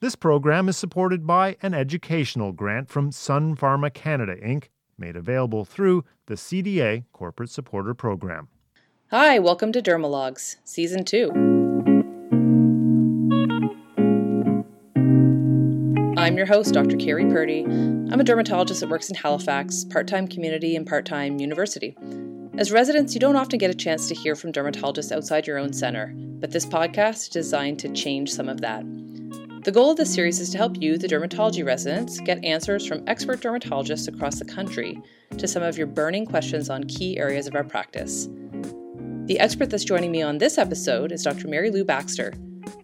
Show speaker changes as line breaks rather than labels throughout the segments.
This program is supported by an educational grant from Sun Pharma Canada Inc., made available through the CDA Corporate Supporter Program.
Hi, welcome to Dermalogues, Season 2. I'm your host, Dr. Kerri Purdy. I'm a dermatologist that works in Halifax, part time community and part time university. As residents, you don't often get a chance to hear from dermatologists outside your own center, but this podcast is designed to change some of that. The goal of this series is to help you, the dermatology residents, get answers from expert dermatologists across the country to some of your burning questions on key areas of our practice. The expert that's joining me on this episode is Dr. Mary Lou Baxter.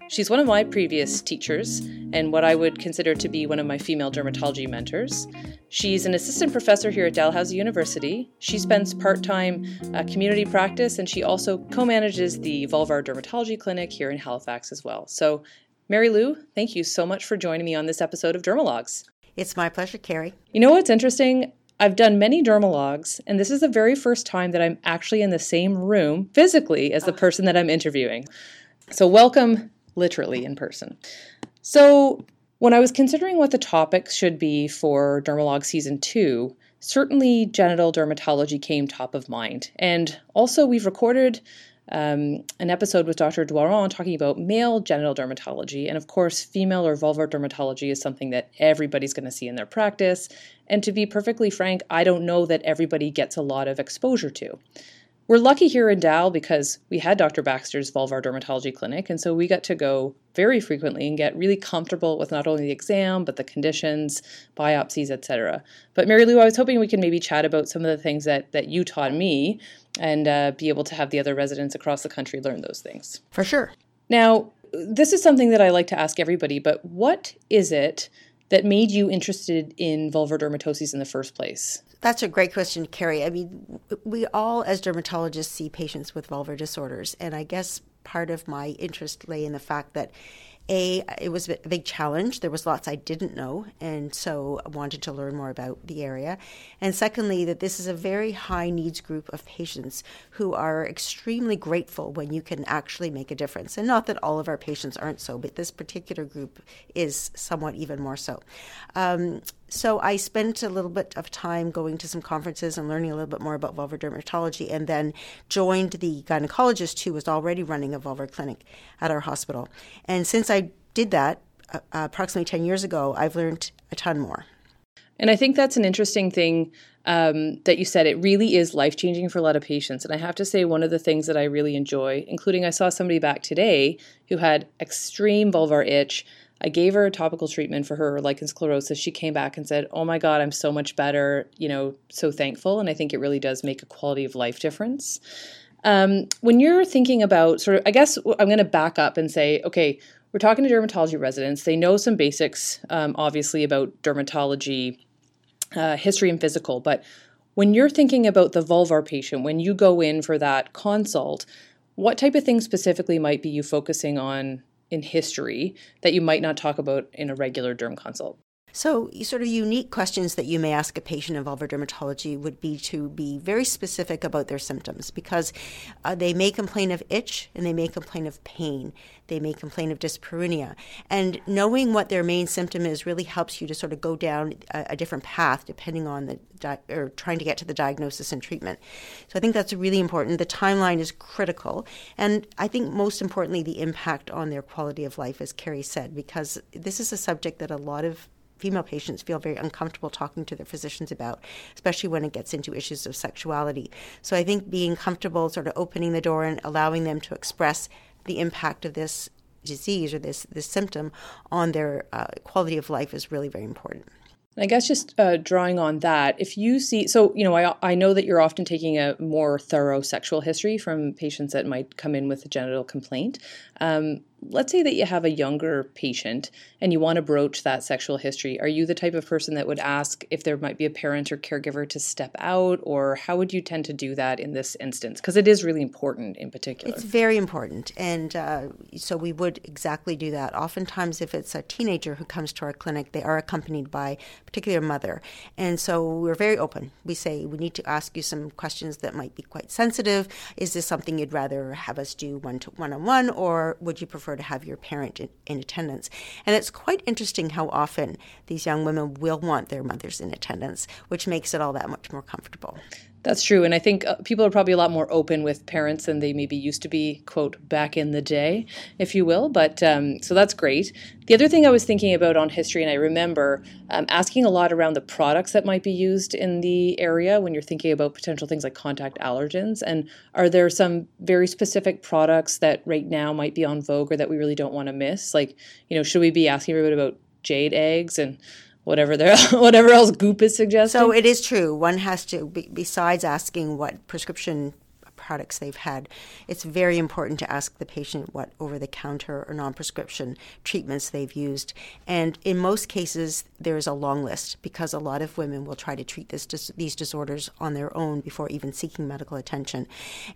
She's one of my previous teachers and what I would consider to be one of my female dermatology mentors. She's an assistant professor here at Dalhousie University. She spends part time uh, community practice and she also co manages the Vulvar Dermatology Clinic here in Halifax as well. So, Mary Lou, thank you so much for joining me on this episode of Dermalogues.
It's my pleasure, Kerri.
You know what's interesting? I've done many dermalogues, and this is the very first time that I'm actually in the same room physically as the person that I'm interviewing. So, welcome literally in person. So, when I was considering what the topics should be for Dermalogue Season 2, certainly genital dermatology came top of mind. And also, we've recorded um, an episode with Dr. Doiron talking about male genital dermatology. And of course, female or vulvar dermatology is something that everybody's going to see in their practice. And to be perfectly frank, I don't know that everybody gets a lot of exposure to. We're lucky here in Dal because we had Dr. Baxter's vulvar dermatology clinic, and so we got to go very frequently and get really comfortable with not only the exam but the conditions, biopsies, etc. But Mary Lou, I was hoping we could maybe chat about some of the things that that you taught me, and uh, be able to have the other residents across the country learn those things.
For sure.
Now, this is something that I like to ask everybody, but what is it that made you interested in vulvar dermatoses in the first place?
That's a great question, Kerri. I mean, we all, as dermatologists, see patients with vulvar disorders. And I guess part of my interest lay in the fact that a it was a big challenge. There was lots i didn't know and so i wanted to learn more about the area. And secondly that this is a very high needs group of patients who are extremely grateful when you can actually make a difference. And not that all of our patients aren't so but this particular group is somewhat even more so. Um, so I spent a little bit of time going to some conferences and learning a little bit more about vulvar dermatology, and then joined the gynecologist who was already running a vulvar clinic at our hospital. And since I did that uh, approximately 10 years ago, I've learned a ton more.
And I think that's an interesting thing um, that you said. It really is life changing for a lot of patients. And I have to say, one of the things that I really enjoy, including I saw somebody back today who had extreme vulvar itch I gave her a topical treatment for her lichen sclerosus. She came back and said, "Oh my god, I'm so much better." You know, so thankful, and I think it really does make a quality of life difference. Um, when you're thinking about sort of, I guess I'm going to back up and say, okay, we're talking to dermatology residents. They know some basics, um, obviously, about dermatology uh, history and physical, but when you're thinking about the vulvar patient, when you go in for that consult, what type of things specifically might be you focusing on in history that you might not talk about in a regular derm consult?
So, sort of unique questions that you may ask a patient in vulvar dermatology would be to be very specific about their symptoms because uh, they may complain of itch and they may complain of pain. They may complain of dyspareunia. And knowing what their main symptom is really helps you to sort of go down a, a different path depending on the, di- or trying to get to the diagnosis and treatment. So, I think that's really important. The timeline is critical. And I think most importantly, the impact on their quality of life, as Kerri said, because this is a subject that a lot of female patients feel very uncomfortable talking to their physicians about, especially when it gets into issues of sexuality. So I think being comfortable, sort of opening the door and allowing them to express the impact of this disease or this this symptom on their uh, quality of life is really very important.
I guess just uh, drawing on that, if you see, so, you know, I, I know that you're often taking a more thorough sexual history from patients that might come in with a genital complaint. Um, let's say that you have a younger patient and you want to broach that sexual history. Are you the type of person that would ask if there might be a parent or caregiver to step out, or how would you tend to do that in this instance? Because it is really important in particular.
It's very important. And uh, so we would exactly do that. Oftentimes, if it's a teenager who comes to our clinic, they are accompanied by a particular mother. And so we're very open. We say, we need to ask you some questions that might be quite sensitive. Is this something you'd rather have us do one on one, or would you prefer prefer to have your parent in, in, attendance. And it's quite interesting how often these young women will want their mothers in attendance, which makes it all that much more comfortable.
That's true. And I think uh, people are probably a lot more open with parents than they maybe used to be, quote, back in the day, if you will. But um, so that's great. The other thing I was thinking about on history, and I remember um, asking a lot around the products that might be used in the area when you're thinking about potential things like contact allergens. And are there some very specific products that right now might be on vogue or that we really don't want to miss? Like, you know, should we be asking everybody about jade eggs and whatever there whatever else goop is suggesting.
So it is true. One has to be, besides asking what prescription products they've had it's very important to ask the patient what over the counter or non-prescription treatments they've used. And in most cases there is a long list because a lot of women will try to treat this these disorders on their own before even seeking medical attention.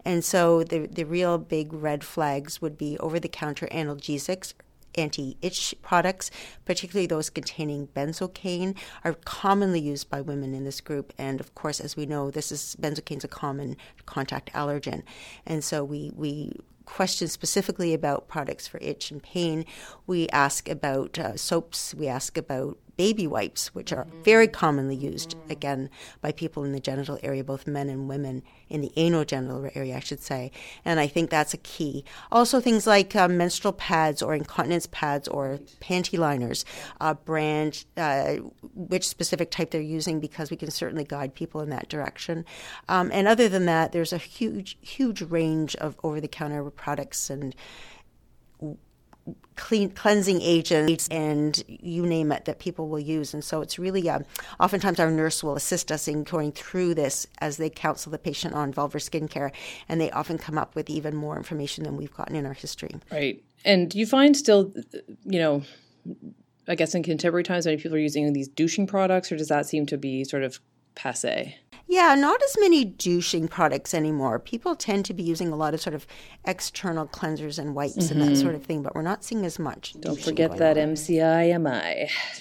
And so the the real big red flags would be over the counter analgesics anti-itch products, particularly those containing benzocaine, are commonly used by women in this group. And of course, as we know, this is benzocaine is a common contact allergen, and so we we question specifically about products for itch and pain. We ask about uh, soaps. We ask about baby wipes, which are very commonly used, again, by people in the genital area, both men and women, in the anogenital area, I should say. And I think that's a key. Also, things like uh, menstrual pads or incontinence pads or panty liners, uh, brand, uh, which specific type they're using, because we can certainly guide people in that direction. Um, and other than that, there's a huge, huge range of over the counter products and clean, cleansing agents and you name it that people will use. And so it's really, uh, oftentimes our nurse will assist us in going through this as they counsel the patient on vulvar skincare. And they often come up with even more information than we've gotten in our history.
Right. And you find still, you know, I guess in contemporary times, many people are using these douching products, or does that seem to be sort of passe?
Yeah, not as many douching products anymore. People tend to be using a lot of sort of external cleansers and wipes mm-hmm. and that mm-hmm. sort of thing, but we're not seeing as much.
Don't forget that on. MCI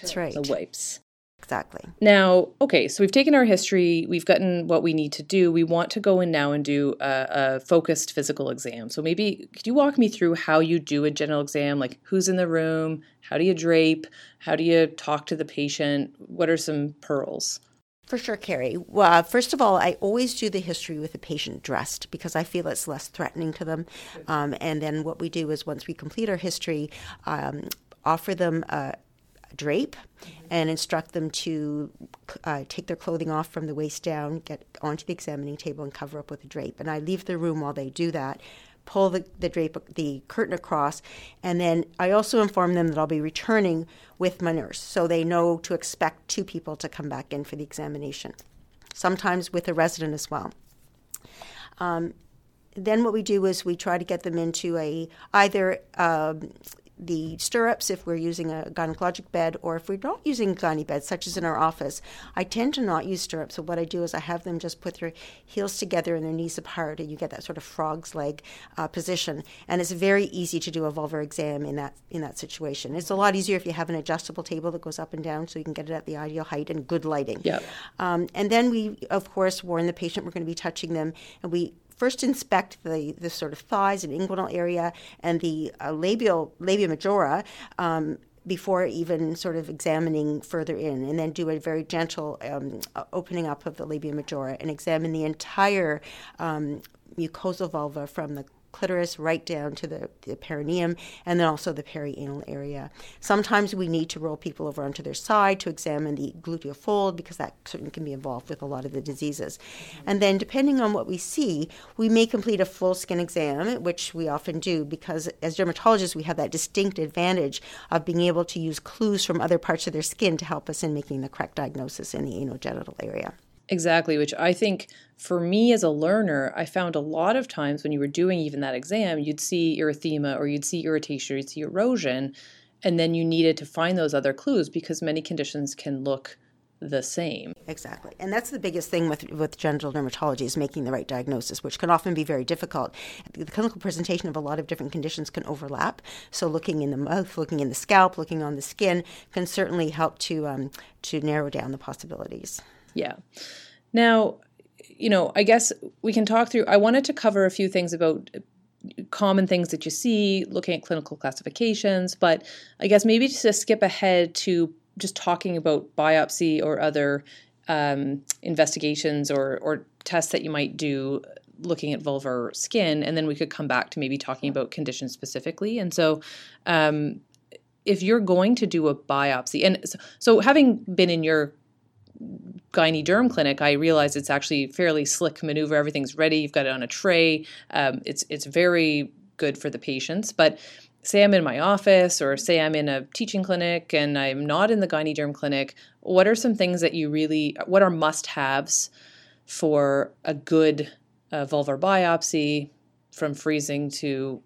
That's right.
The wipes.
Exactly.
Now, okay, so we've taken our history, we've gotten what we need to do. We want to go in now and do a, a, focused physical exam. So maybe could you walk me through how you do a general exam? Like who's in the room? How do you drape? How do you talk to the patient? What are some pearls?
For sure, Kerri. Well, first of all, I always do the history with the patient dressed because I feel it's less threatening to them. Um, and then what we do is once we complete our history, um, offer them a, a drape and instruct them to uh, take their clothing off from the waist down, get onto the examining table, and cover up with a drape. And I leave the room while they do that pull the, the drape the curtain across and then i also inform them that i'll be returning with my nurse so they know to expect two people to come back in for the examination sometimes with a resident as well. Um, then what we do is we try to get them into a either um, the stirrups if we're using a gynecologic bed, or if we're not using gynae beds, such as in our office, I tend to not use stirrups. So what I do is I have them just put their heels together and their knees apart, and you get that sort of frog's leg uh, position. And it's very easy to do a vulvar exam in that in that situation. It's a lot easier if you have an adjustable table that goes up and down, so you can get it at the ideal height and good lighting.
Yeah.
Um, and then we, of course, warn the patient we're going to be touching them, and we first inspect the, the sort of thighs and inguinal area and the uh, labial labia majora um, before even sort of examining further in, and then do a very gentle um, opening up of the labia majora and examine the entire um, mucosal vulva from the clitoris right down to the, the perineum and then also the perianal area. Sometimes we need to roll people over onto their side to examine the gluteal fold because that certainly can be involved with a lot of the diseases. And then depending on what we see, we may complete a full skin exam, which we often do because as dermatologists we have that distinct advantage of being able to use clues from other parts of their skin to help us in making the correct diagnosis in the anogenital area.
Exactly, which I think for me as a learner, I found a lot of times when you were doing even that exam, you'd see erythema or you'd see irritation or you'd see erosion, and then you needed to find those other clues because many conditions can look the same.
Exactly. And that's the biggest thing with, with genital dermatology is making the right diagnosis, which can often be very difficult. The clinical presentation of a lot of different conditions can overlap. So looking in the mouth, looking in the scalp, looking on the skin can certainly help to, um, to narrow down the possibilities.
Yeah. Now, you know, I guess we can talk through. I wanted to cover a few things about common things that you see, looking at clinical classifications. But I guess maybe just to skip ahead to just talking about biopsy or other um, investigations or, or tests that you might do looking at vulvar skin, and then we could come back to maybe talking about conditions specifically. And so, um, if you're going to do a biopsy, and so, so having been in your gyne derm clinic, I realize it's actually fairly slick maneuver. Everything's ready. You've got it on a tray. Um, it's it's very good for the patients. But say I'm in my office, or say I'm in a teaching clinic, and I'm not in the gyne derm clinic. What are some things that you really? What are must haves for a good uh, vulvar biopsy, from freezing to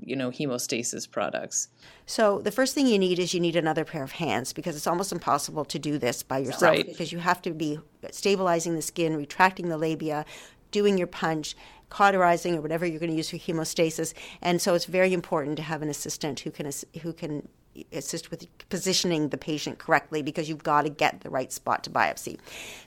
you know hemostasis products?
So the first thing you need is you need another pair of hands because it's almost impossible to do this by yourself
Right.
because you have to be stabilizing the skin, retracting the labia, doing your punch, cauterizing or whatever you're going to use for hemostasis. And so it's very important to have an assistant who can who can assist with positioning the patient correctly because you've got to get the right spot to biopsy.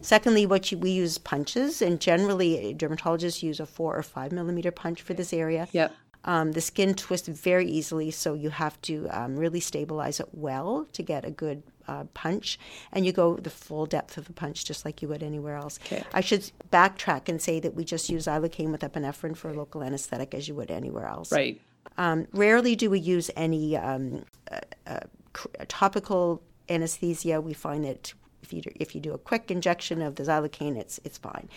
Secondly, what you, we use punches, and generally dermatologists use a four or five millimeter punch for this area.
Yep.
Um, the skin twists very easily, so you have to um, really stabilize it well to get a good uh, punch. And you go the full depth of the punch, just like you would anywhere else.
Okay.
I should backtrack and say that we just use xylocaine with epinephrine for local anesthetic, as you would anywhere else.
Right.
Um, rarely do we use any um, uh, uh, topical anesthesia. We find that if you do, if you do a quick injection of the xylocaine, it's it's fine.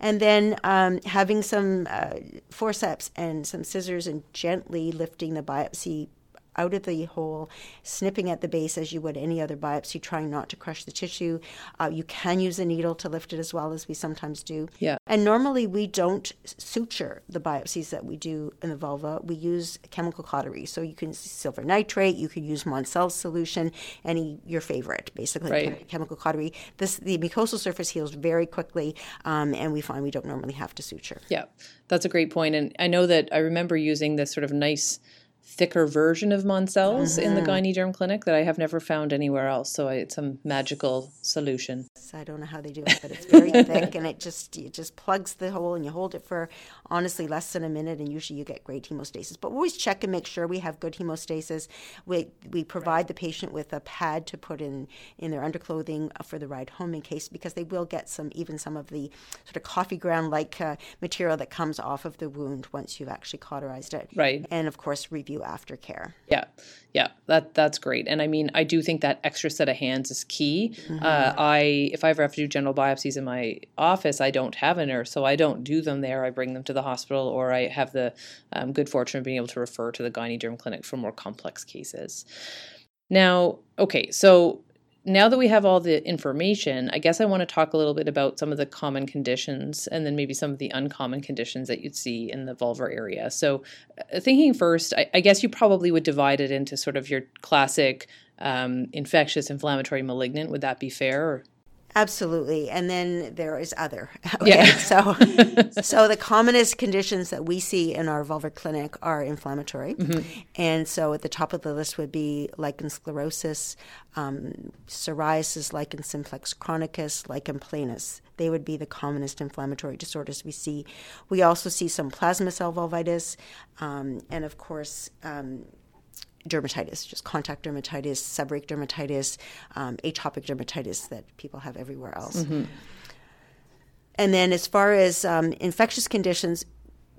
And then um, having some uh, forceps and some scissors and gently lifting the biopsy out of the hole, snipping at the base as you would any other biopsy, trying not to crush the tissue. Uh, you can use a needle to lift it as well as we sometimes do.
Yeah.
And normally we don't suture the biopsies that we do in the vulva. We use chemical cautery. So you can use silver nitrate, you could use Monsel's solution, any your favorite, basically
Right.
chem- chemical cautery. This the mucosal surface heals very quickly, um, and we find we don't normally have to suture.
Yeah, that's a great point. And I know that I remember using this sort of nice, thicker version of Monsel's in the gyne derm clinic that I have never found anywhere else. So it's a magical solution.
So I don't know how they do it, but it's very thick and it just it just plugs the hole and you hold it for honestly less than a minute and usually you get great hemostasis. But we always check and make sure we have good hemostasis. We we provide the patient with a pad to put in in their underclothing for the ride home in case because they will get some even some of the sort of coffee ground like uh, material that comes off of the wound once you've actually cauterized it.
Right.
And of course review aftercare.
Yeah, yeah, that that's great. And I mean, I do think that extra set of hands is key. Uh, I if I ever have to do general biopsies in my office, I don't have a nurse, so I don't do them there. I bring them to the hospital, or I have the um, good fortune of being able to refer to the gyne derm clinic for more complex cases. Now, okay, so now that we have all the information, I guess I want to talk a little bit about some of the common conditions and then maybe some of the uncommon conditions that you'd see in the vulvar area. So, uh, thinking first, I, I guess you probably would divide it into sort of your classic um, infectious, inflammatory, malignant. Would that be fair? Or?
Absolutely, and then there is other. Okay,
Yeah.
so so the commonest conditions that we see in our vulvar clinic are inflammatory, and so at the top of the list would be lichen sclerosus, um, psoriasis, lichen simplex chronicus, lichen planus. They would be the commonest inflammatory disorders we see. We also see some plasma cell vulvitis, um, and of course. Um, dermatitis, just contact dermatitis, seborrheic dermatitis, um, atopic dermatitis that people have everywhere else. And then as far as um, infectious conditions,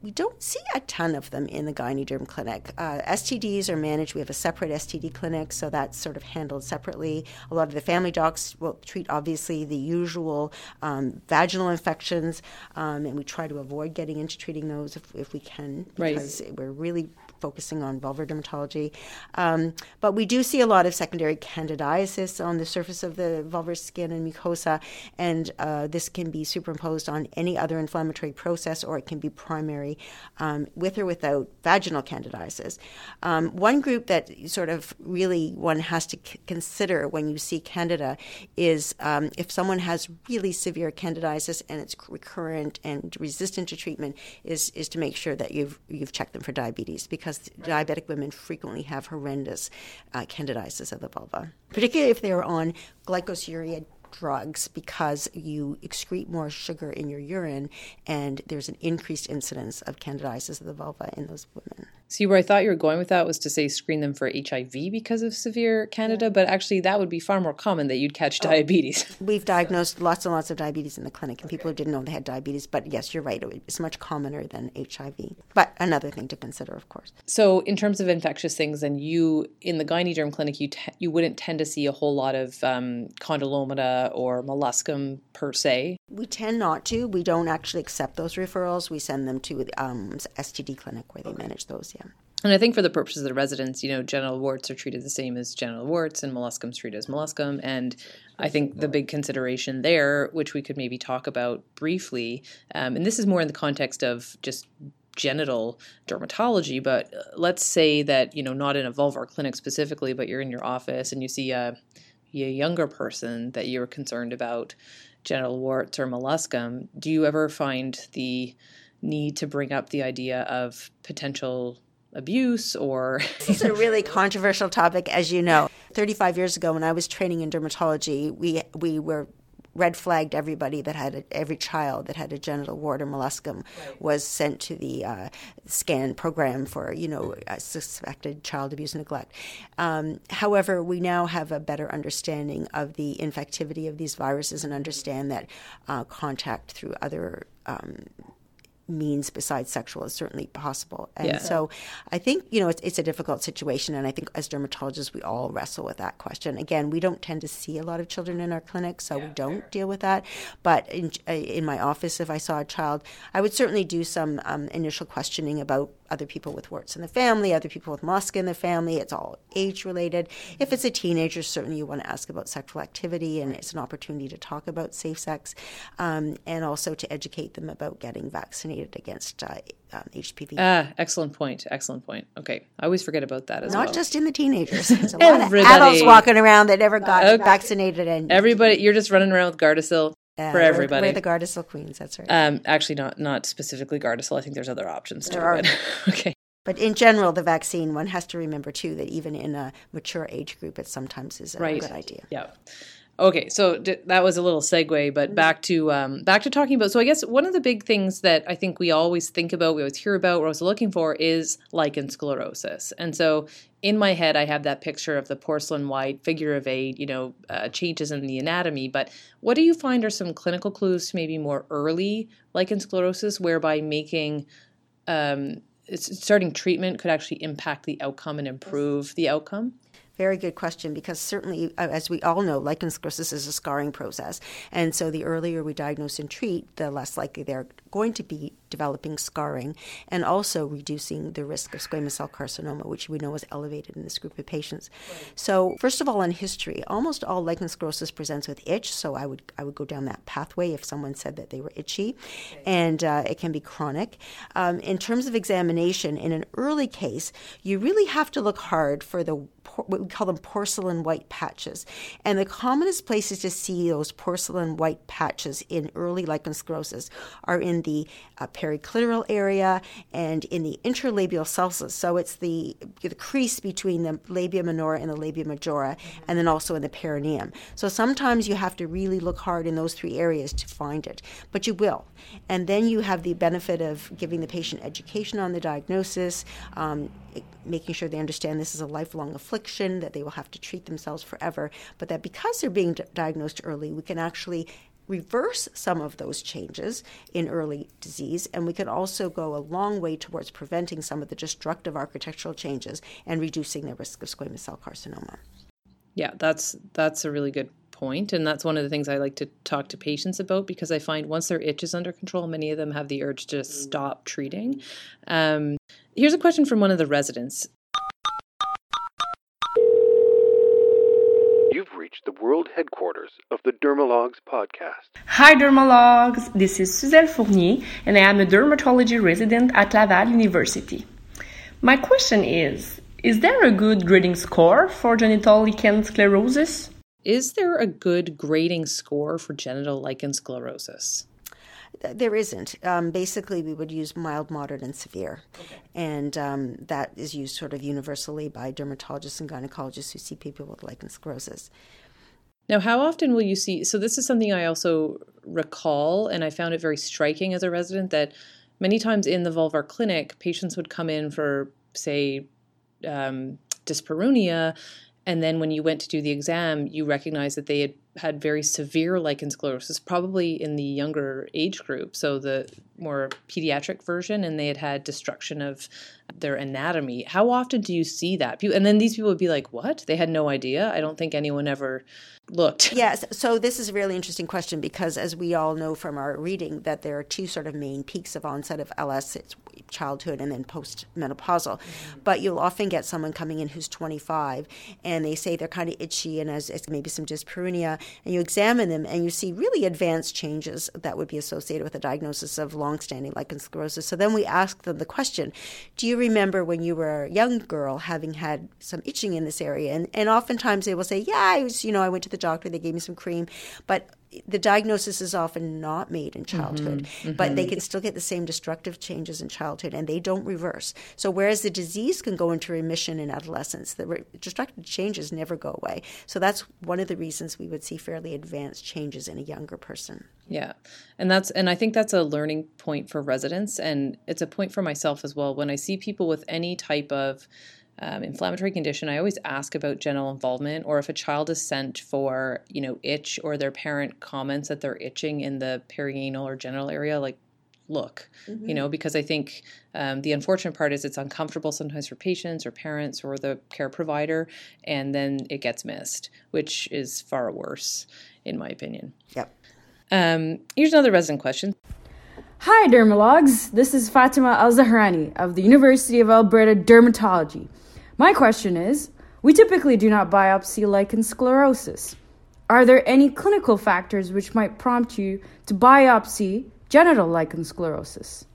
we don't see a ton of them in the gyne derm clinic. Uh, STDs are managed. We have a separate STD clinic, so that's sort of handled separately. A lot of the family docs will treat obviously the usual um, vaginal infections, um, and we try to avoid getting into treating those if, if we can,
Right.
because we're really focusing on vulvar dermatology. Um, but we do see a lot of secondary candidiasis on the surface of the vulvar skin and mucosa, and uh, this can be superimposed on any other inflammatory process, or it can be primary um, with or without vaginal candidiasis. Um, one group that sort of really one has to c- consider when you see candida is um, if someone has really severe candidiasis and it's recurrent and resistant to treatment, is is to make sure that you've you've checked them for diabetes because diabetic women frequently have horrendous uh, candidiasis of the vulva, particularly if they're on glycosuria drugs because you excrete more sugar in your urine and there's an increased incidence of candidiasis of the vulva in those women.
See, where I thought you were going with that was to say screen them for HIV because of severe candida, yeah. but actually that would be far more common that you'd catch oh, diabetes.
We've diagnosed lots and lots of diabetes in the clinic, and okay. people who didn't know they had diabetes. But yes, you're right; it's much commoner than HIV. But another thing to consider, of course.
So, in terms of infectious things, and you in the gyne-derm clinic, you te- you wouldn't tend to see a whole lot of um, condylomata or molluscum per se.
We tend not to. We don't actually accept those referrals. We send them to the um, STD clinic where they okay. manage those. Yeah.
And I think for the purposes of the residents, you know, genital warts are treated the same as genital warts, and molluscum treated as molluscum. And I think the big consideration there, which we could maybe talk about briefly, um, and this is more in the context of just genital dermatology, but uh, let's say that you know, not in a vulvar clinic specifically, but you're in your office and you see a, a younger person that you're concerned about genital warts or molluscum. Do you ever find the need to bring up the idea of potential abuse or.
this is a really controversial topic, as you know. 35 years ago, when I was training in dermatology, we, we were red flagged everybody that had a, every child that had a genital wart or molluscum right. was sent to the uh, scan program for you know suspected child abuse and neglect. Um, however, we now have a better understanding of the infectivity of these viruses and understand that uh, contact through other um, means besides sexual is certainly possible. And yeah. so I think, you know, it's, it's, a difficult situation. And I think as dermatologists, we all wrestle with that question. Again, we don't tend to see a lot of children in our clinic, so yeah, we don't fair. deal with that. But in, uh, in my office, if I saw a child, I would certainly do some um, initial questioning about other people with warts in the family, other people with musk in the family. It's all age related. If it's a teenager, certainly you want to ask about sexual activity, and it's an opportunity to talk about safe sex, um, and also to educate them about getting vaccinated against uh, um, HPV.
Ah, excellent point. Excellent point. Okay, I always forget about that as
Not
well.
Not just in the teenagers. There's a lot of adults walking around that never got okay. vaccinated, and
everybody, you're just running around with Gardasil. Uh, for everybody.
We're, the Gardasil queens. That's right.
Um, actually, not not specifically Gardasil. I think there's other options there too. Are. But, okay.
But in general, the vaccine, one has to remember too that even in a mature age group, it sometimes is a right. good idea.
Yeah. Okay, so d- that was a little segue, but mm-hmm. back to um, back to talking about. So I guess one of the big things that I think we always think about, we always hear about, we're always looking for, is lichen sclerosus. And so in my head, I have that picture of the porcelain white figure of eight, you know, uh, changes in the anatomy. But what do you find are some clinical clues to maybe more early lichen sclerosus, whereby making um, starting treatment could actually impact the outcome and improve the outcome?
Very good question because certainly, uh, as we all know, lichen sclerosus is a scarring process. And so the earlier we diagnose and treat, the less likely they're going to be developing scarring and also reducing the risk of squamous cell carcinoma, which we know is elevated in this group of patients. Right. So, first of all, in history, almost all lichen sclerosus presents with itch. So, I would, I would go down that pathway if someone said that they were itchy. Okay. And uh, it can be chronic. Um, in terms of examination, in an early case, you really have to look hard for the what we call them porcelain white patches. And the commonest places to see those porcelain white patches in early lichen sclerosus are in the uh, periclitoral area and in the interlabial sulcus. So it's the, the crease between the labia minora and the labia majora, and then also in the perineum. So sometimes you have to really look hard in those three areas to find it, but you will. And then you have the benefit of giving the patient education on the diagnosis, um, making sure they understand this is a lifelong affliction, that they will have to treat themselves forever, but that because they're being d- diagnosed early, we can actually reverse some of those changes in early disease, and we can also go a long way towards preventing some of the destructive architectural changes and reducing the risk of squamous cell carcinoma.
Yeah, that's that's a really good point, and that's one of the things I like to talk to patients about because I find once their itch is under control, many of them have the urge to stop treating. Um, here's a question from one of the residents.
The world headquarters of the Dermalogues podcast.
Hi, Dermalogues! This is Suzel Fournier, and I am a dermatology resident at Laval University. My question is Is there a good grading score for genital lichen sclerosus?
Is there a good grading score for genital lichen sclerosus?
There isn't. Um, basically, we would use mild, moderate, and severe. Okay. And um, that is used sort of universally by dermatologists and gynecologists who see people with lichen sclerosus.
Now, how often will you see? So, this is something I also recall, and I found it very striking as a resident that many times in the vulvar clinic, patients would come in for, say, um, dyspareunia, and then when you went to do the exam, you recognized that they had had very severe lichen sclerosus, probably in the younger age group, so the more pediatric version, and they had had destruction of their anatomy. How often do you see that? And then these people would be like, "What? They had no idea." I don't think anyone ever looked.
Yes. So this is a really interesting question because, as we all know from our reading, that there are two sort of main peaks of onset of LS. It's childhood and then postmenopausal. Mm-hmm. But you'll often get someone coming in who's 25 and they say they're kind of itchy and has maybe some dyspareunia, and you examine them and you see really advanced changes that would be associated with a diagnosis of long-standing lichen sclerosus. So then we ask them the question, do you remember when you were a young girl having had some itching in this area? And, and oftentimes they will say, yeah, I was, you know, I went to the doctor, they gave me some cream, but the diagnosis is often not made in childhood, mm-hmm, mm-hmm. but they can still get the same destructive changes in childhood and they don't reverse. So, whereas the disease can go into remission in adolescence, the re- destructive changes never go away. So, that's one of the reasons we would see fairly advanced changes in a younger person.
Yeah. And that's and I think that's a learning point for residents and it's a point for myself as well when I see people with any type of um, inflammatory condition, I always ask about genital involvement, or if a child is sent for, you know, itch, or their parent comments that they're itching in the perianal or genital area, like, look, mm-hmm. you know, because I think um, the unfortunate part is it's uncomfortable sometimes for patients or parents or the care provider, and then it gets missed, which is far worse, in my opinion.
Yep.
Um, here's another resident question.
Hi, dermalogues. This is Fatmah Al Zahrani of the University of Alberta Dermatology. My question is we typically do not biopsy lichen sclerosus. Are there any clinical factors which might prompt you to biopsy genital lichen sclerosus?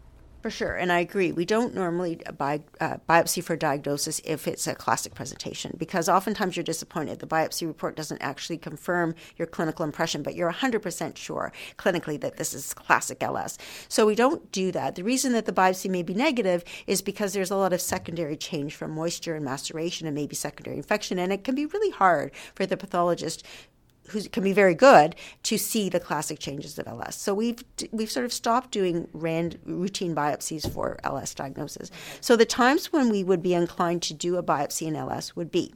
For sure, and I agree. We don't normally uh, biopsy for diagnosis if it's a classic presentation because oftentimes you're disappointed. The biopsy report doesn't actually confirm your clinical impression, but you're 100% sure clinically that this is classic LS. So we don't do that. The reason that the biopsy may be negative is because there's a lot of secondary change from moisture and maceration and maybe secondary infection, and it can be really hard for the pathologist who can be very good to see the classic changes of LS. So we've we've sort of stopped doing rand, routine biopsies for LS diagnosis. So the times when we would be inclined to do a biopsy in LS would be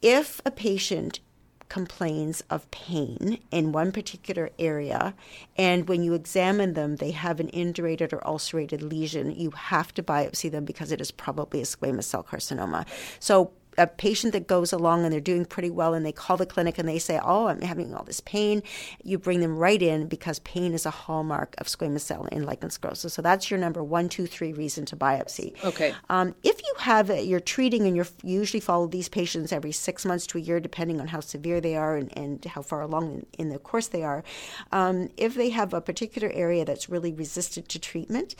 if a patient complains of pain in one particular area, and when you examine them, they have an indurated or ulcerated lesion, you have to biopsy them because it is probably a squamous cell carcinoma. So a patient that goes along and they're doing pretty well and they call the clinic and they say, Oh, I'm having all this pain, you bring them right in because pain is a hallmark of squamous cell in lichen sclerosus. So that's your number one, two, three reason to biopsy.
Okay.
Um, if you have, you're treating and you're usually follow these patients every six months to a year, depending on how severe they are and, and how far along in, in the course they are. Um, if they have a particular area that's really resistant to treatment,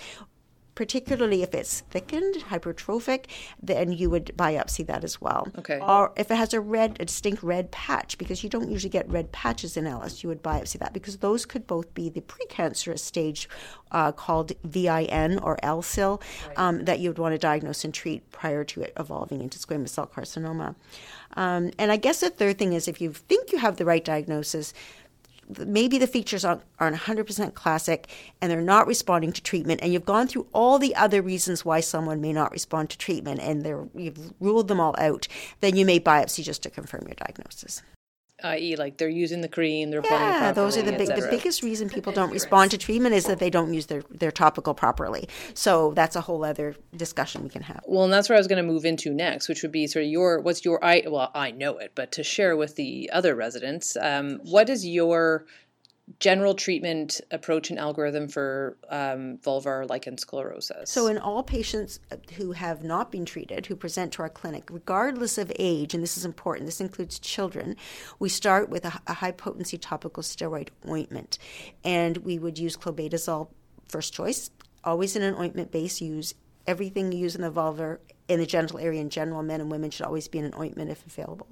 particularly if it's thickened, hypertrophic, then you would biopsy that as well.
Okay.
Or if it has a red, a distinct red patch, because you don't usually get red patches in LS, you would biopsy that because those could both be the precancerous stage uh, called VIN or LCIL right. um, that you would want to diagnose and treat prior to it evolving into squamous cell carcinoma. Um, and I guess the third thing is if you think you have the right diagnosis, maybe the features aren't, aren't 100% classic and they're not responding to treatment and you've gone through all the other reasons why someone may not respond to treatment and you've ruled them all out then you may biopsy just to confirm your diagnosis
i.e., like they're using the cream, they're
yeah, those are the big, the biggest reason people don't respond to treatment is that they don't use their their topical properly. So that's a whole other discussion we can have.
Well, and that's where I was going to move into next, which would be sort of your what's your I well I know it, but to share with the other residents, um, what is your general treatment approach and algorithm for um, vulvar lichen sclerosus?
So, in all patients who have not been treated, who present to our clinic, regardless of age, and this is important, this includes children, we start with a, a high potency topical steroid ointment. And we would use clobetasol first choice, always in an ointment base, use everything you use in the vulvar in the genital area in general, men and women should always be in an ointment if available.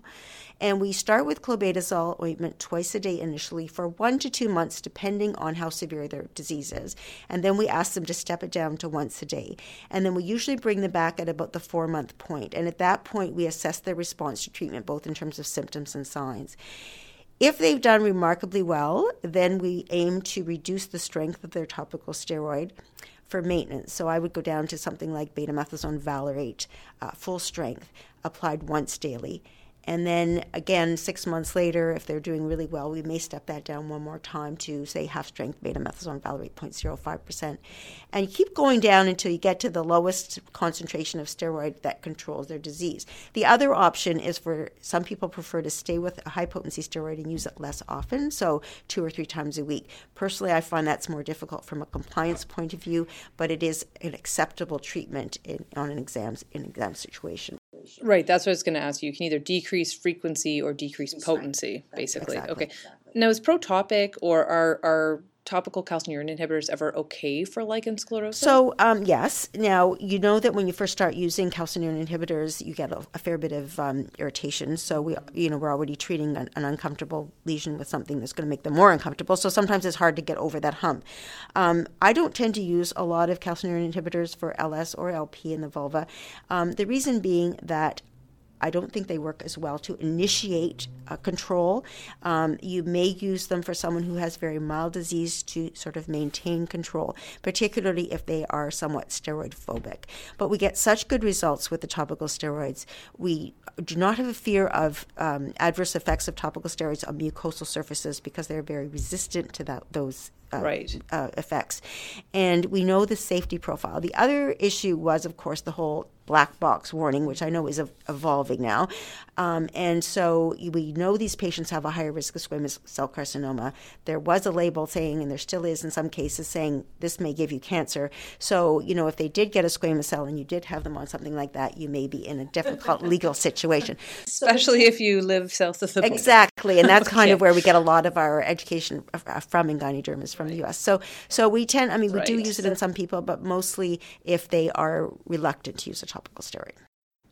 And we start with clobetasol ointment twice a day initially for one to two months, depending on how severe their disease is. And then we ask them to step it down to once a day. And then we usually bring them back at about the four month point. And at that point, we assess their response to treatment, both in terms of symptoms and signs. If they've done remarkably well, then we aim to reduce the strength of their topical steroid for maintenance. So I would go down to something like betamethasone valerate, uh, full strength, applied once daily. And then again, six months later, if they're doing really well, we may step that down one more time to say half strength betamethasone valerate 0.05%. And keep going down until you get to the lowest concentration of steroid that controls their disease. The other option is for some people prefer to stay with a high potency steroid and use it less often, so two or three times a week. Personally, I find that's more difficult from a compliance point of view, but it is an acceptable treatment in, on an exam in exam situation.
Right, that's what I was going to ask you. You can either decrease frequency or decrease potency, basically. Exactly. Okay. Now, is protopic or are are topical calcineurin inhibitors ever okay for lichen sclerosus?
So, um, yes. Now, you know that when you first start using calcineurin inhibitors, you get a, a fair bit of um, irritation. So, we, you know, we're already treating an, an, uncomfortable lesion with something that's going to make them more uncomfortable. So, sometimes it's hard to get over that hump. Um, I don't tend to use a lot of calcineurin inhibitors for LS or LP in the vulva. Um, the reason being that I don't think they work as well to initiate uh, control. Um, you may use them for someone who has very mild disease to sort of maintain control, particularly if they are somewhat steroid phobic. But we get such good results with the topical steroids. We do not have a fear of um, adverse effects of topical steroids on mucosal surfaces because they're very resistant to that, those uh,
right.
uh, effects. And we know the safety profile. The other issue was, of course, the whole black box warning, which I know is evolving now. Um, and so we know these patients have a higher risk of squamous cell carcinoma. There was a label saying, and there still is in some cases, saying this may give you cancer. So, you know, if they did get a squamous cell and you did have them on something like that, you may be in a difficult legal situation.
Especially if you live south of the
border. Exactly. And that's okay. kind of where we get a lot of our education from in gynodermas from right. the US. So, so we tend, I mean, we right. do use it in some people, but mostly if they are reluctant to use a topical steroid.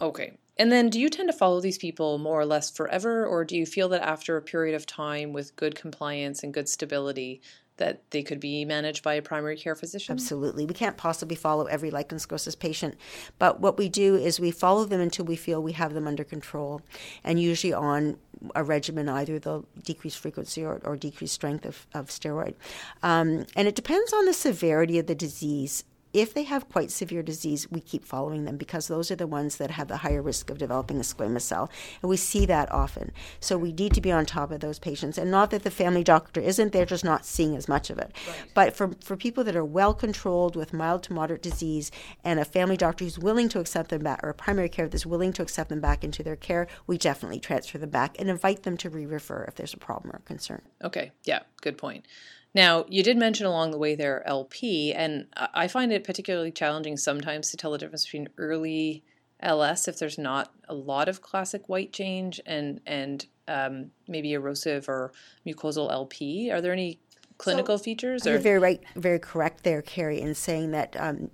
Okay. And then do you tend to follow these people more or less forever, or do you feel that after a period of time with good compliance and good stability, that they could be managed by a primary care physician?
Absolutely. We can't possibly follow every lichen sclerosus patient, but what we do is we follow them until we feel we have them under control, and usually on a regimen, either the decreased frequency or, or decreased strength of, of steroid. Um, and it depends on the severity of the disease if they have quite severe disease, we keep following them because those are the ones that have the higher risk of developing a squamous cell. And we see that often. So we need to be on top of those patients. And not that the family doctor isn't, they're just not seeing as much of it. Right. But for, for people that are well controlled with mild to moderate disease and a family doctor who's willing to accept them back, or a primary care that's willing to accept them back into their care, we definitely transfer them back and invite them to re refer if there's a problem or concern.
Okay, yeah, good point. Now, you did mention along the way there LP, and I find it particularly challenging sometimes to tell the difference between early LS if there's not a lot of classic white change and and um, maybe erosive or mucosal LP. Are there any clinical so, features?
Or? You're very right, very correct there, Kerri, in saying that. Um,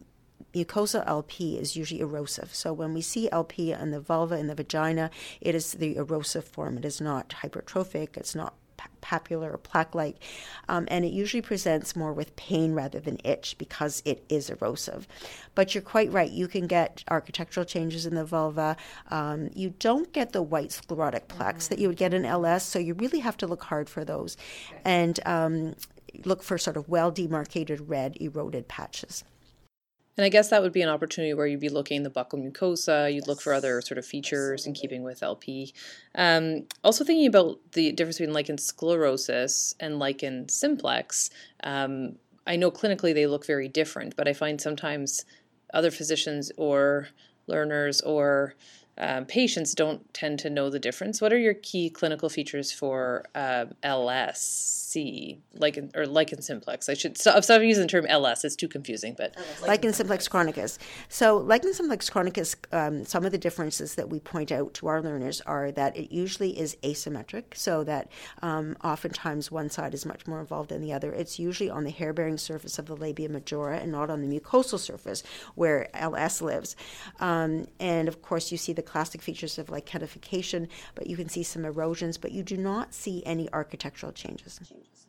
mucosa LP is usually erosive. So when we see LP in the vulva and the vagina, it is the erosive form. It is not hypertrophic. It's not papular or plaque like, um, and it usually presents more with pain rather than itch because it is erosive. But you're quite right, you can get architectural changes in the vulva. Um, you don't get the white sclerotic plaques mm-hmm. that you would get in LS, so you really have to look hard for those and um, look for sort of well demarcated red eroded patches.
And I guess that would be an opportunity where you'd be looking the buccal mucosa, you'd look for other sort of features in keeping with LP. Um, also thinking about the difference between lichen sclerosus and lichen simplex, um, I know clinically they look very different, but I find sometimes other physicians or learners or um, patients don't tend to know the difference. What are your key clinical features for um, LSC, lichen or lichen simplex? I should stop, stop using the term LS; it's too confusing. But
lichen simplex chronicus. So, lichen simplex chronicus, um, some of the differences that we point out to our learners are that it usually is asymmetric, so that um, oftentimes one side is much more involved than the other. It's usually on the hair bearing surface of the labia majora and not on the mucosal surface where LS lives. Um, and of course, you see the classic features of like lichenification, but you can see some erosions, but you do not see any architectural changes.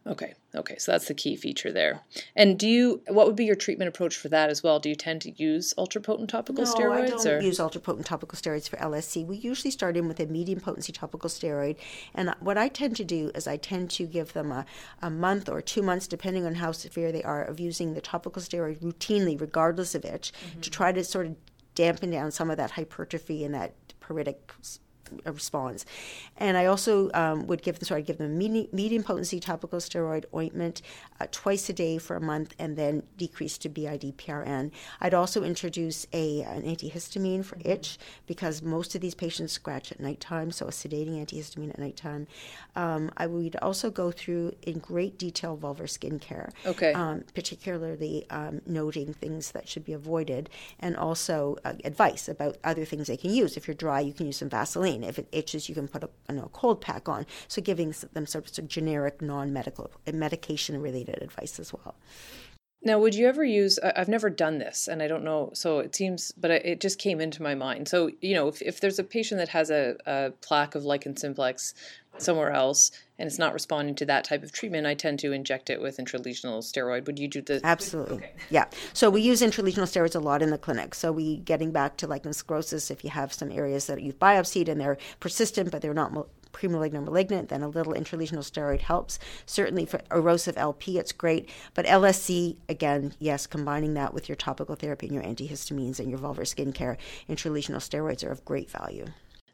Okay, okay, so that's the key feature there. And do you, what would be your treatment approach for that as well? Do you tend to use ultra potent topical
no,
steroids?
I don't
or?
use ultra potent topical steroids for LSC. We usually start in with a medium potency topical steroid, and what I tend to do is I tend to give them a, a month or two months, depending on how severe they are, of using the topical steroid routinely, regardless of itch, mm-hmm. to try to sort of dampen down some of that hypertrophy and that pruritic response. And I also um, would give them, so I'd give them medium, medium potency topical steroid ointment uh, twice a day for a month and then decrease to BID PRN. I'd also introduce a, an antihistamine for itch because most of these patients scratch at nighttime, so a sedating antihistamine at nighttime. Um, I would also go through in great detail vulvar skin care,
okay.
Um, particularly um, noting things that should be avoided and also uh, advice about other things they can use. If you're dry, you can use some Vaseline. If it itches, you can put a you know, cold pack on. So giving them sort of generic, non-medical, medication-related advice as well.
Now, would you ever use? I've never done this, and I don't know. So it seems, but it just came into my mind. So you know, if, if there's a patient that has a, a plaque of lichen simplex somewhere else, and it's not responding to that type of treatment, I tend to inject it with intralesional steroid. Would you do the?
Absolutely. Okay. Yeah. So we use intralesional steroids a lot in the clinic. So we getting back to lichen sclerosus. If you have some areas that you've biopsied and they're persistent, but they're not premalignant or malignant, then a little intralesional steroid helps. Certainly for erosive LP, it's great. But LSC, again, yes, combining that with your topical therapy and your antihistamines and your vulvar skin care, intralesional steroids are of great value.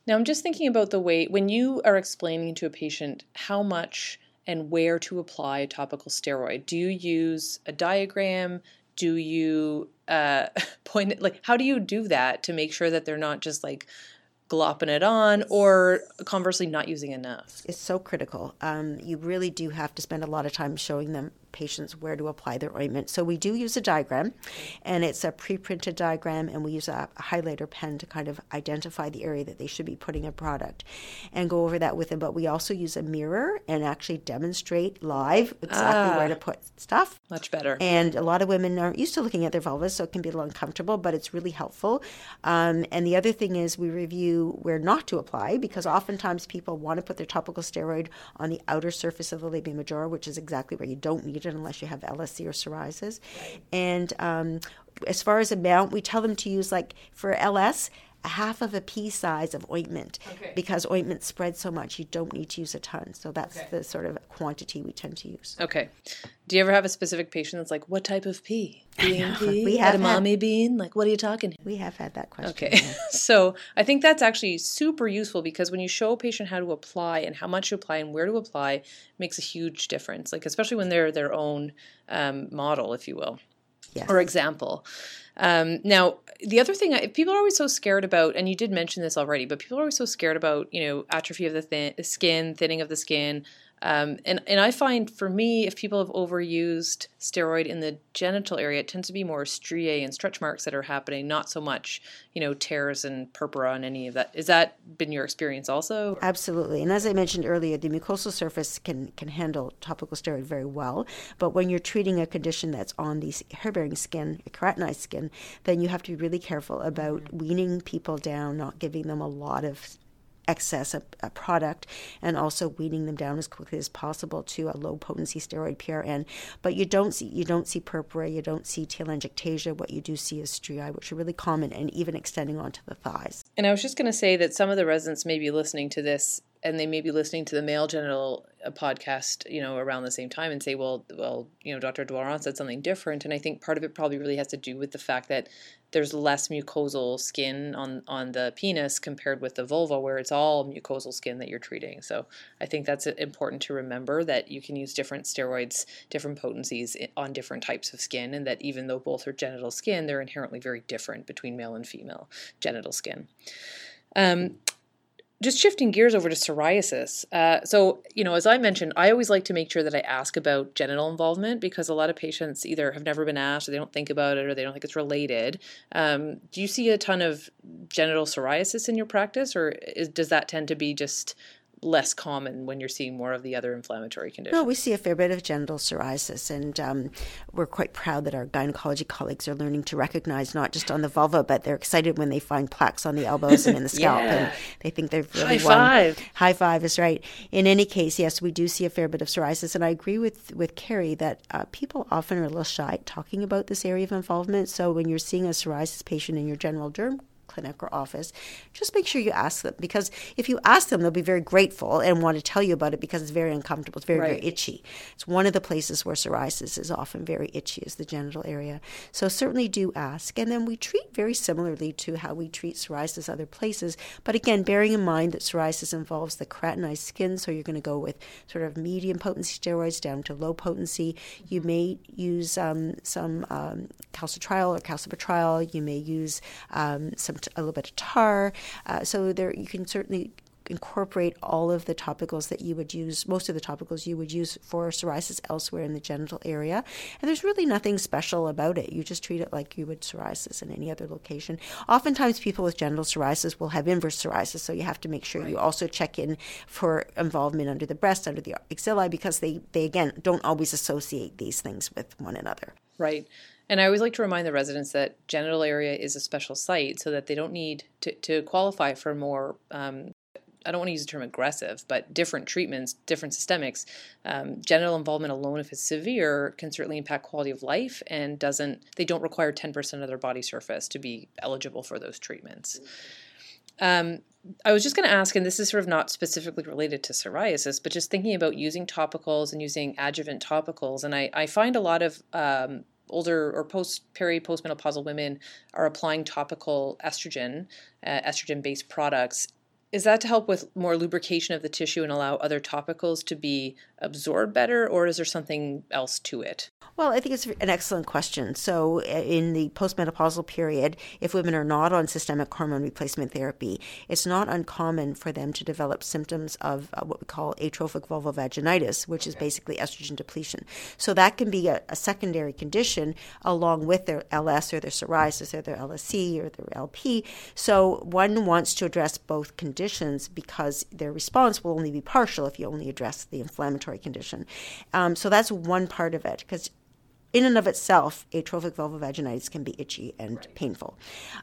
Now, I'm just thinking about the way when you are explaining to a patient how much and where to apply a topical steroid, do you use a diagram? Do you uh, point it, like how do you do that to make sure that they're not just like glopping it on or conversely not using enough?
It's so critical. Um, you really do have to spend a lot of time showing them patients where to apply their ointment. So we do use a diagram, and it's a pre-printed diagram, and we use a, highlighter pen to kind of identify the area that they should be putting a product, and go over that with them. But we also use a mirror and actually demonstrate live exactly ah, where to put stuff.
Much better.
And a lot of women aren't used to looking at their vulvas, so it can be a little uncomfortable, but it's really helpful. Um, and the other thing is we review where not to apply because oftentimes people want to put their topical steroid on the outer surface of the labia majora, which is exactly where you don't need unless you have LSC or psoriasis. And um, as far as amount, we tell them to use like for LS, a half of a pea size of ointment okay. because ointment spreads so much you don't need to use a ton. So that's okay. the sort of quantity we tend to use.
Okay. Do you ever have a specific patient that's like what type of pea? Bean pea? We have edamame had, bean? Like what are you talking
we have had that question.
Okay. So i think that's actually super useful because when you show a patient how to apply and how much to apply and where to apply makes a huge difference. Like especially when they're their own um, model if you will. Yes. or example um, now, the other thing, people are always so scared about, and you did mention this already, but people are always so scared about, you know, atrophy of the thin- skin, thinning of the skin, um, and and I find for me, if people have overused steroid in the genital area, it tends to be more striae and stretch marks that are happening, not so much you know tears and purpura and any of that. Is that been your experience also?
Absolutely. And as I mentioned earlier, the mucosal surface can can handle topical steroid very well. But when you're treating a condition that's on the hair-bearing skin, keratinized skin, then you have to be really careful about mm-hmm. weaning people down, not giving them a lot of excess a, product and also weaning them down as quickly as possible to a low potency steroid PRN. But you don't see you don't see purpura, you don't see telangiectasia. What you do see is striae, which are really common and even extending onto the thighs.
And I was just going to say that some of the residents may be listening to this and they may be listening to the male genital uh, podcast, you know, around the same time and say, well, well, you know, Dr. Doiron said something different. And I think part of it probably really has to do with the fact that there's less mucosal skin on on the penis compared with the vulva, where it's all mucosal skin that you're treating. So I think that's important to remember that you can use different steroids, different potencies on different types of skin, and that even though both are genital skin, they're inherently very different between male and female genital skin. Um, just shifting gears over to psoriasis. Uh, so, you know, as I mentioned, I always like to make sure that I ask about genital involvement because a lot of patients either have never been asked or they don't think about it or they don't think it's related. Um, do you see a ton of genital psoriasis in your practice or is, does that tend to be just less common when you're seeing more of the other inflammatory conditions?
No, we see a fair bit of genital psoriasis, and um, we're quite proud that our gynecology colleagues are learning to recognize not just on the vulva, but they're excited when they find plaques on the elbows and in the scalp,
Yeah.
and they think they've really
High
won.
five.
High five is right. In any case, yes, we do see a fair bit of psoriasis, and I agree with with Kerri that uh, people often are a little shy talking about this area of involvement. So when you're seeing a psoriasis patient in your general derm clinic or office, just make sure you ask them because if you ask them, they'll be very grateful and want to tell you about it because it's very uncomfortable. It's very,
Right.
very itchy. It's one of the places where psoriasis is often very itchy, is the genital area. So certainly do ask. And then we treat very similarly to how we treat psoriasis other places. But again, bearing in mind that psoriasis involves the keratinized skin, so you're going to go with sort of medium potency steroids down to low potency. You may use um, some um, calcitriol or calcipotriol. You may use um, some a little bit of tar. Uh, so there, you can certainly incorporate all of the topicals that you would use, most of the topicals you would use for psoriasis elsewhere in the genital area. And there's really nothing special about it. You just treat it like you would psoriasis in any other location. Oftentimes, people with genital psoriasis will have inverse psoriasis, so you have to make sure you also check in for involvement under the breast, under the axillae, because they, they again, don't always associate these things with one another.
Right. And I always like to remind the residents that genital area is a special site so that they don't need to, to qualify for more, um, I don't want to use the term aggressive, but different treatments, different systemics. Um, genital involvement alone, if it's severe, can certainly impact quality of life and doesn't, they don't require 10% of their body surface to be eligible for those treatments. Um, I was just going to ask, and this is sort of not specifically related to psoriasis, but just thinking about using topicals and using adjuvant topicals. And I, I find a lot of um, older or post peri postmenopausal women are applying topical estrogen, uh, estrogen based products. Is that to help with more lubrication of the tissue and allow other topicals to be absorbed better, or is there something else to it?
Well, I think it's an excellent question. So, uh, in the postmenopausal period, if women are not on systemic hormone replacement therapy, it's not uncommon for them to develop symptoms of uh, what we call atrophic vulvovaginitis, which is basically estrogen depletion. So, that can be a, a secondary condition along with their LS or their psoriasis or their LSC or their LP. So, one wants to address both conditions because their response will only be partial if you only address the inflammatory condition. Um, so, that's one part of it because in and of itself, atrophic vulvovaginitis can be itchy and painful.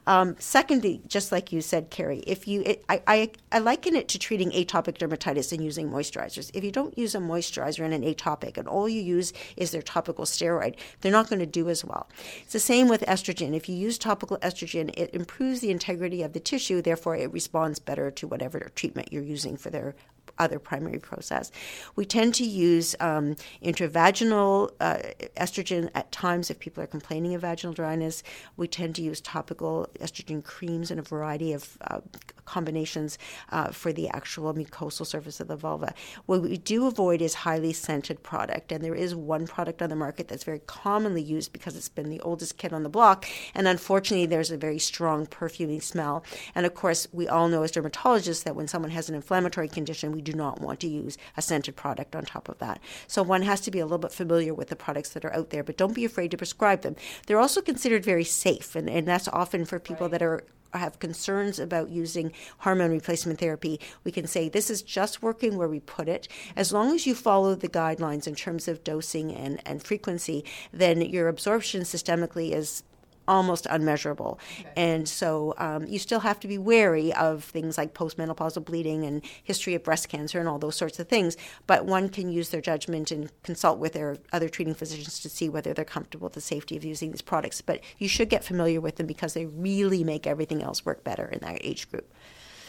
Um, secondly, just like you said, Kerri, if you, it, I, I, I liken it to treating atopic dermatitis and using moisturizers. If you don't use a moisturizer in an atopic and all you use is their topical steroid, they're not going to do as well. It's the same with estrogen. If you use topical estrogen, it improves the integrity of the tissue, therefore it responds better to whatever treatment you're using for their other primary process. We tend to use um, intravaginal uh, estrogen at times if people are complaining of vaginal dryness. We tend to use topical estrogen creams in a variety of uh, combinations uh, for the actual mucosal surface of the vulva. What we do avoid is highly scented product, and there is one product on the market that's very commonly used because it's been the oldest kid on the block, and unfortunately, there's a very strong perfuming smell. And of course, we all know as dermatologists that when someone has an inflammatory condition, we do not want to use a scented product on top of that. So one has to be a little bit familiar with the products that are out there, but don't be afraid to prescribe them. They're also considered very safe, and, and that's often for people that are have concerns about using hormone replacement therapy, we can say this is just working where we put it. As long as you follow the guidelines in terms of dosing and, and frequency, then your absorption systemically is almost unmeasurable. And so um, you still have to be wary of things like postmenopausal bleeding and history of breast cancer and all those sorts of things. But one can use their judgment and consult with their other treating physicians to see whether they're comfortable with the safety of using these products. But you should get familiar with them because they really make everything else work better in that age group.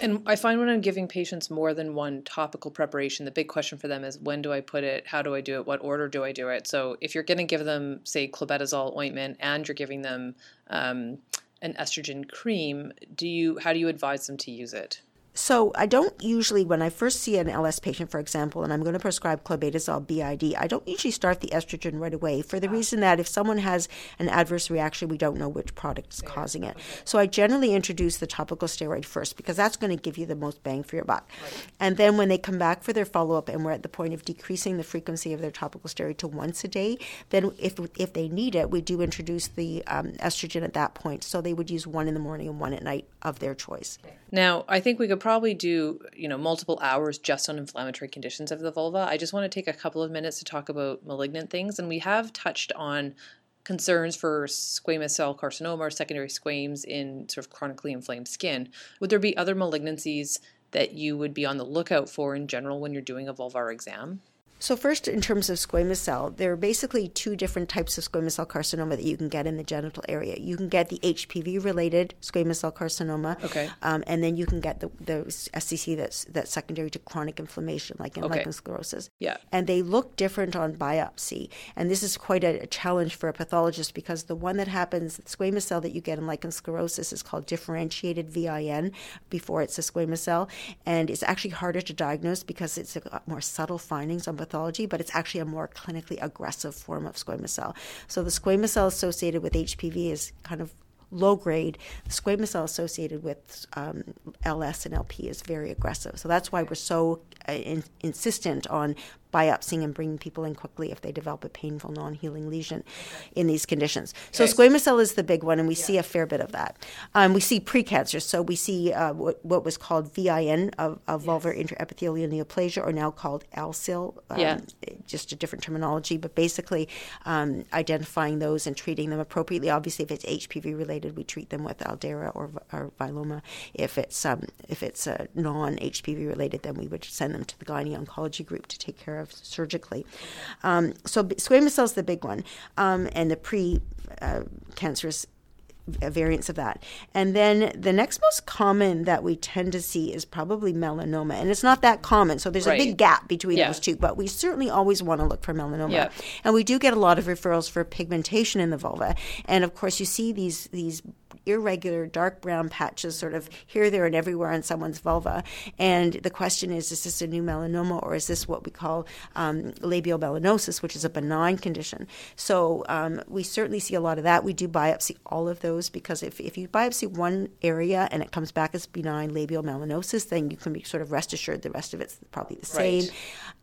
And I find when I'm giving patients more than one topical preparation, the big question for them is when do I put it? How do I do it? What order do I do it? So if you're going to give them, say, clobetasol ointment and you're giving them um, an estrogen cream, do you how do you advise them to use it?
So I don't usually, when I first see an LS patient, for example, and I'm going to prescribe clobetasol BID, I don't usually start the estrogen right away for the reason that if someone has an adverse reaction, we don't know which product is causing it. So I generally introduce the topical steroid first because that's going to give you the most bang for your buck. And then when they come back for their follow up and we're at the point of decreasing the frequency of their topical steroid to once a day, then if if they need it, we do introduce the um, estrogen at that point. So they would use one in the morning and one at night of their choice.
Now, I think we could probably do, you know, multiple hours just on inflammatory conditions of the vulva. I just want to take a couple of minutes to talk about malignant things, and we have touched on concerns for squamous cell carcinoma or secondary squames in sort of chronically inflamed skin. Would there be other malignancies that you would be on the lookout for in general when you're doing a vulvar exam?
So, first, in terms of squamous cell, there are basically two different types of squamous cell carcinoma that you can get in the genital area. You can get the HPV related squamous cell carcinoma,
Okay.
um, and then you can get the, the SCC that's, that's secondary to chronic inflammation, like in
Okay.
lichen sclerosus.
Yeah.
And they look different on biopsy. And this is quite a, a challenge for a pathologist because the one that happens, the squamous cell that you get in lichen sclerosus, is called differentiated VIN before it's a squamous cell. And it's actually harder to diagnose because it's got more subtle findings on pathology, but it's actually a more clinically aggressive form of squamous cell. So the squamous cell associated with HPV is kind of low grade. The squamous cell associated with um, LS and LP is very aggressive. So that's why we're so uh, in, insistent on biopsying and bringing people in quickly if they develop a painful non-healing lesion in these conditions. So squamous cell is the big one, and we see a fair bit of that. Um, we see precancer, so we see uh, what, what was called VIN of, of vulvar intraepithelial neoplasia, or now called HSIL. Um,
Yeah.
Just a different terminology, but basically um, identifying those and treating them appropriately. Obviously, if it's HPV related, we treat them with Aldara or, or Vyloma. If it's um, if it's uh, non-HPV related, then we would send them to the gynae oncology group to take care of surgically. Um, so squamous cell is the big one, um, and the pre-cancerous uh, variants of that. And then the next most common that we tend to see is probably melanoma. And it's not that common. So there's a big gap between
Yeah.
those two, but we certainly always want to look for melanoma.
Yeah.
And we do get a lot of referrals for pigmentation in the vulva. And of course, you see these these irregular dark brown patches sort of here, there, and everywhere on someone's vulva. And the question is, is this a new melanoma or is this what we call um, labial melanosis, which is a benign condition? So um, we certainly see a lot of that. We do biopsy all of those because if, if you biopsy one area and it comes back as benign labial melanosis, then you can be sort of rest assured the rest of it's probably the same
Right.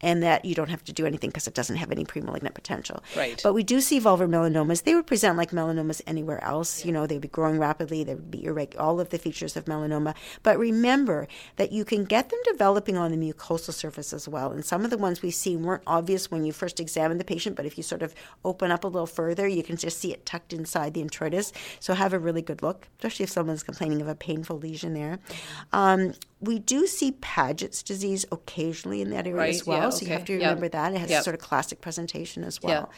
And that you don't have to do anything because it doesn't have any premalignant potential.
Right.
But we do see vulvar melanomas. They would present like melanomas anywhere else. You know, they'd be growing rapidly. They would be irregular, all of the features of melanoma. But remember that you can get them developing on the mucosal surface as well. And some of the ones we've seen weren't obvious when you first examine the patient, but if you sort of open up a little further, you can just see it tucked inside the introitus. So have a really good look, especially if someone's complaining of a painful lesion there. Um, we do see Paget's disease occasionally in that area
Right,
as well.
yeah,
So you have to remember that. It has
Yeah.
a sort of classic presentation as well.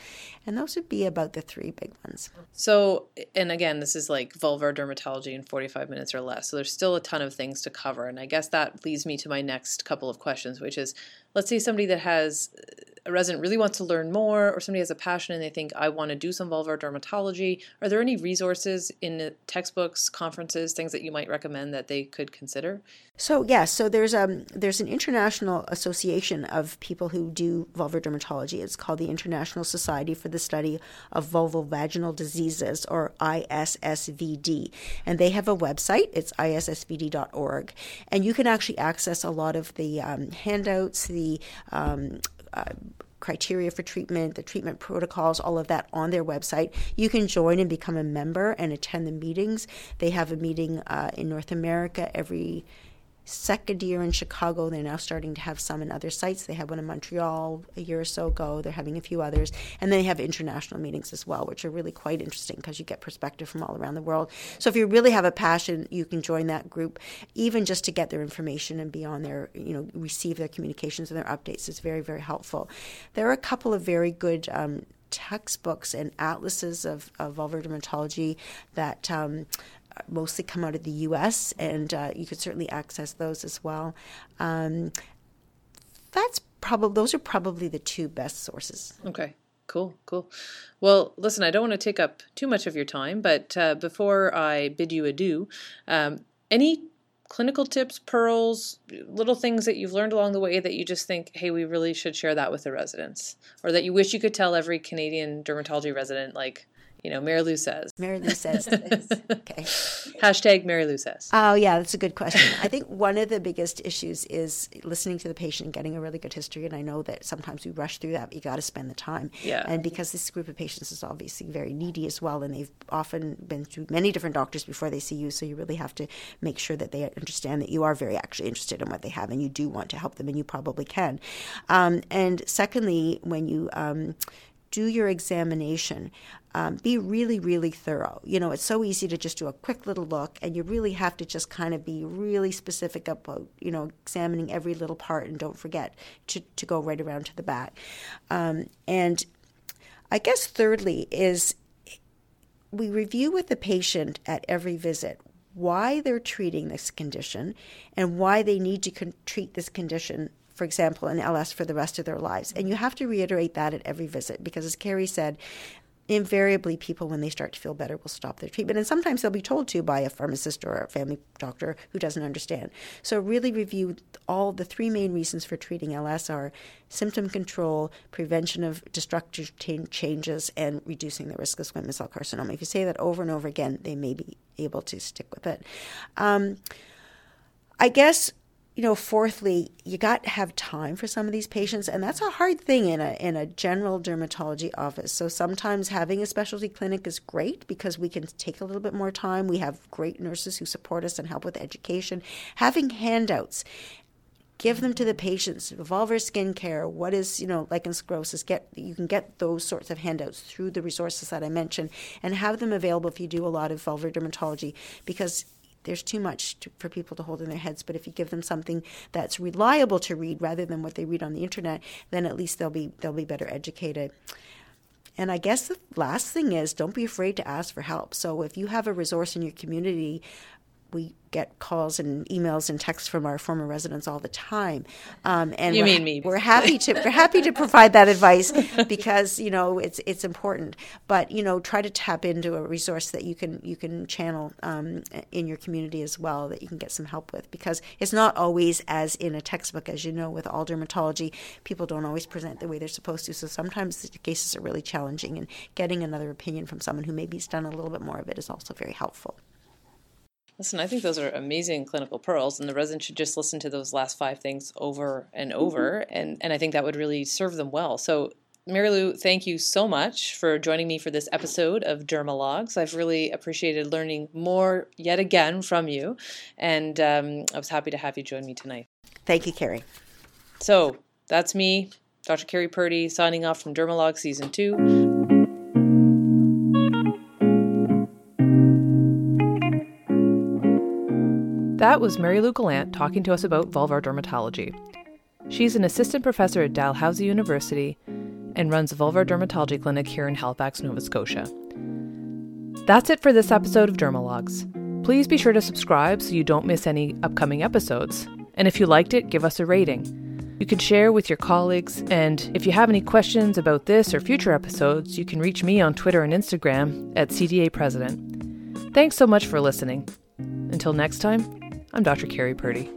And those would be about the three big ones.
So, and again, this is like vulvar dermatology in 45 minutes or less. So, there's still a ton of things to cover. And I guess that leads me to my next couple of questions, which is let's say somebody that has a resident really wants to learn more, or somebody has a passion and they think, I want to do some vulvar dermatology. Are there any resources in textbooks, conferences, things that you might recommend that they could consider?
So yes, so there's um there's an international association of people who do vulvar dermatology. It's called the International Society for the Study of Vulvovaginal Diseases, or ISSVD, and they have a website. It's issvd.org, and you can actually access a lot of the um, handouts, the um, uh, criteria for treatment, the treatment protocols, all of that on their website. You can join and become a member and attend the meetings. They have a meeting uh, in North America every second year in Chicago. They're now starting to have some in other sites. They had one in Montreal a year or so ago. They're having a few others. And then they have international meetings as well, which are really quite interesting because you get perspective from all around the world. So if you really have a passion, you can join that group, even just to get their information and be on their, you know, receive their communications and their updates is very, very helpful. There are a couple of very good um, textbooks and atlases of, of vulvar dermatology that um, mostly come out of the U.S. and uh, you could certainly access those as well. Um, that's probably those are probably the two best sources.
Okay. Cool, cool. Well, listen, I don't want to take up too much of your time, but uh, before I bid you adieu, um, any clinical tips, pearls, little things that you've learned along the way that you just think, hey, we really should share that with the residents, or that you wish you could tell every Canadian dermatology resident, like you know, Mary Lou says.
Mary Lou says this. Okay.
Hashtag Mary Lou says.
Oh, yeah, that's a good question. I think one of the biggest issues is listening to the patient, and getting a really good history. And I know that sometimes we rush through that, but you got to spend the time.
Yeah.
And because this group of patients is obviously very needy as well, and they've often been through many different doctors before they see you, so you really have to make sure that they understand that you are very actually interested in what they have and you do want to help them, and you probably can. Um, and secondly, when you um, do your examination, um, be really, really thorough. You know, it's so easy to just do a quick little look, and you really have to just kind of be really specific about, you know, examining every little part, and don't forget to, to go right around to the back. Um, and I guess, thirdly, is we review with the patient at every visit why they're treating this condition and why they need to con- treat this condition for example, in LS for the rest of their lives. And you have to reiterate that at every visit because, as Kerri said, invariably people when they start to feel better will stop their treatment. And sometimes they'll be told to by a pharmacist or a family doctor who doesn't understand. So really review all the three main reasons for treating ls are symptom control prevention of destructive changes and reducing the risk of squamous cell carcinoma. If you say that over and over again they may be able to stick with it. Um, i guess you know, fourthly, you got to have time for some of these patients, and that's a hard thing in a in a general dermatology office. So sometimes having a specialty clinic is great because we can take a little bit more time. We have great nurses who support us and help with education. Having handouts give them to the patients vulvar skin care what is you know lichen sclerosus get you can get those sorts of handouts through the resources that i mentioned and have them available if you do a lot of vulvar dermatology because there's too much to, for people to hold in their heads. But if you give them something that's reliable to read rather than what they read on the internet, then at least they'll be they'll be better educated. And I guess the last thing is don't be afraid to ask for help. So if you have a resource in your community, we get calls and emails and texts from our former residents all the time.
Um, and you
we're,
mean me?
We're happy to we're happy to provide that advice because you know it's it's important. But you know, try to tap into a resource that you can you can channel um, in your community as well that you can get some help with because it's not always as in a textbook as you know with all dermatology. People don't always present the way they're supposed to, so sometimes the cases are really challenging. And getting another opinion from someone who maybe has done a little bit more of it is also very helpful.
Listen, I think those are amazing clinical pearls, and the resident should just listen to those last five things over and mm-hmm. over, mm-hmm. and, and I think that would really serve them well. So, Mary Lou, thank you so much for joining me for this episode of Dermalogues. I've really appreciated learning more yet again from you, and um, I was happy to have you join me tonight.
Thank you, Kerri.
So, that's me, Dr. Kerri Purdy, signing off from Dermalogue Season 2. That was Mary Lou Gallant talking to us about vulvar dermatology. She's an assistant professor at Dalhousie University and runs a vulvar dermatology clinic here in Halifax, Nova Scotia. That's it for this episode of Dermalogues. Please be sure to subscribe so you don't miss any upcoming episodes. And if you liked it, give us a rating. You can share with your colleagues, and if you have any questions about this or future episodes, you can reach me on Twitter and Instagram at CDA President. Thanks so much for listening. Until next time, I'm Dr. Kerri Purdy.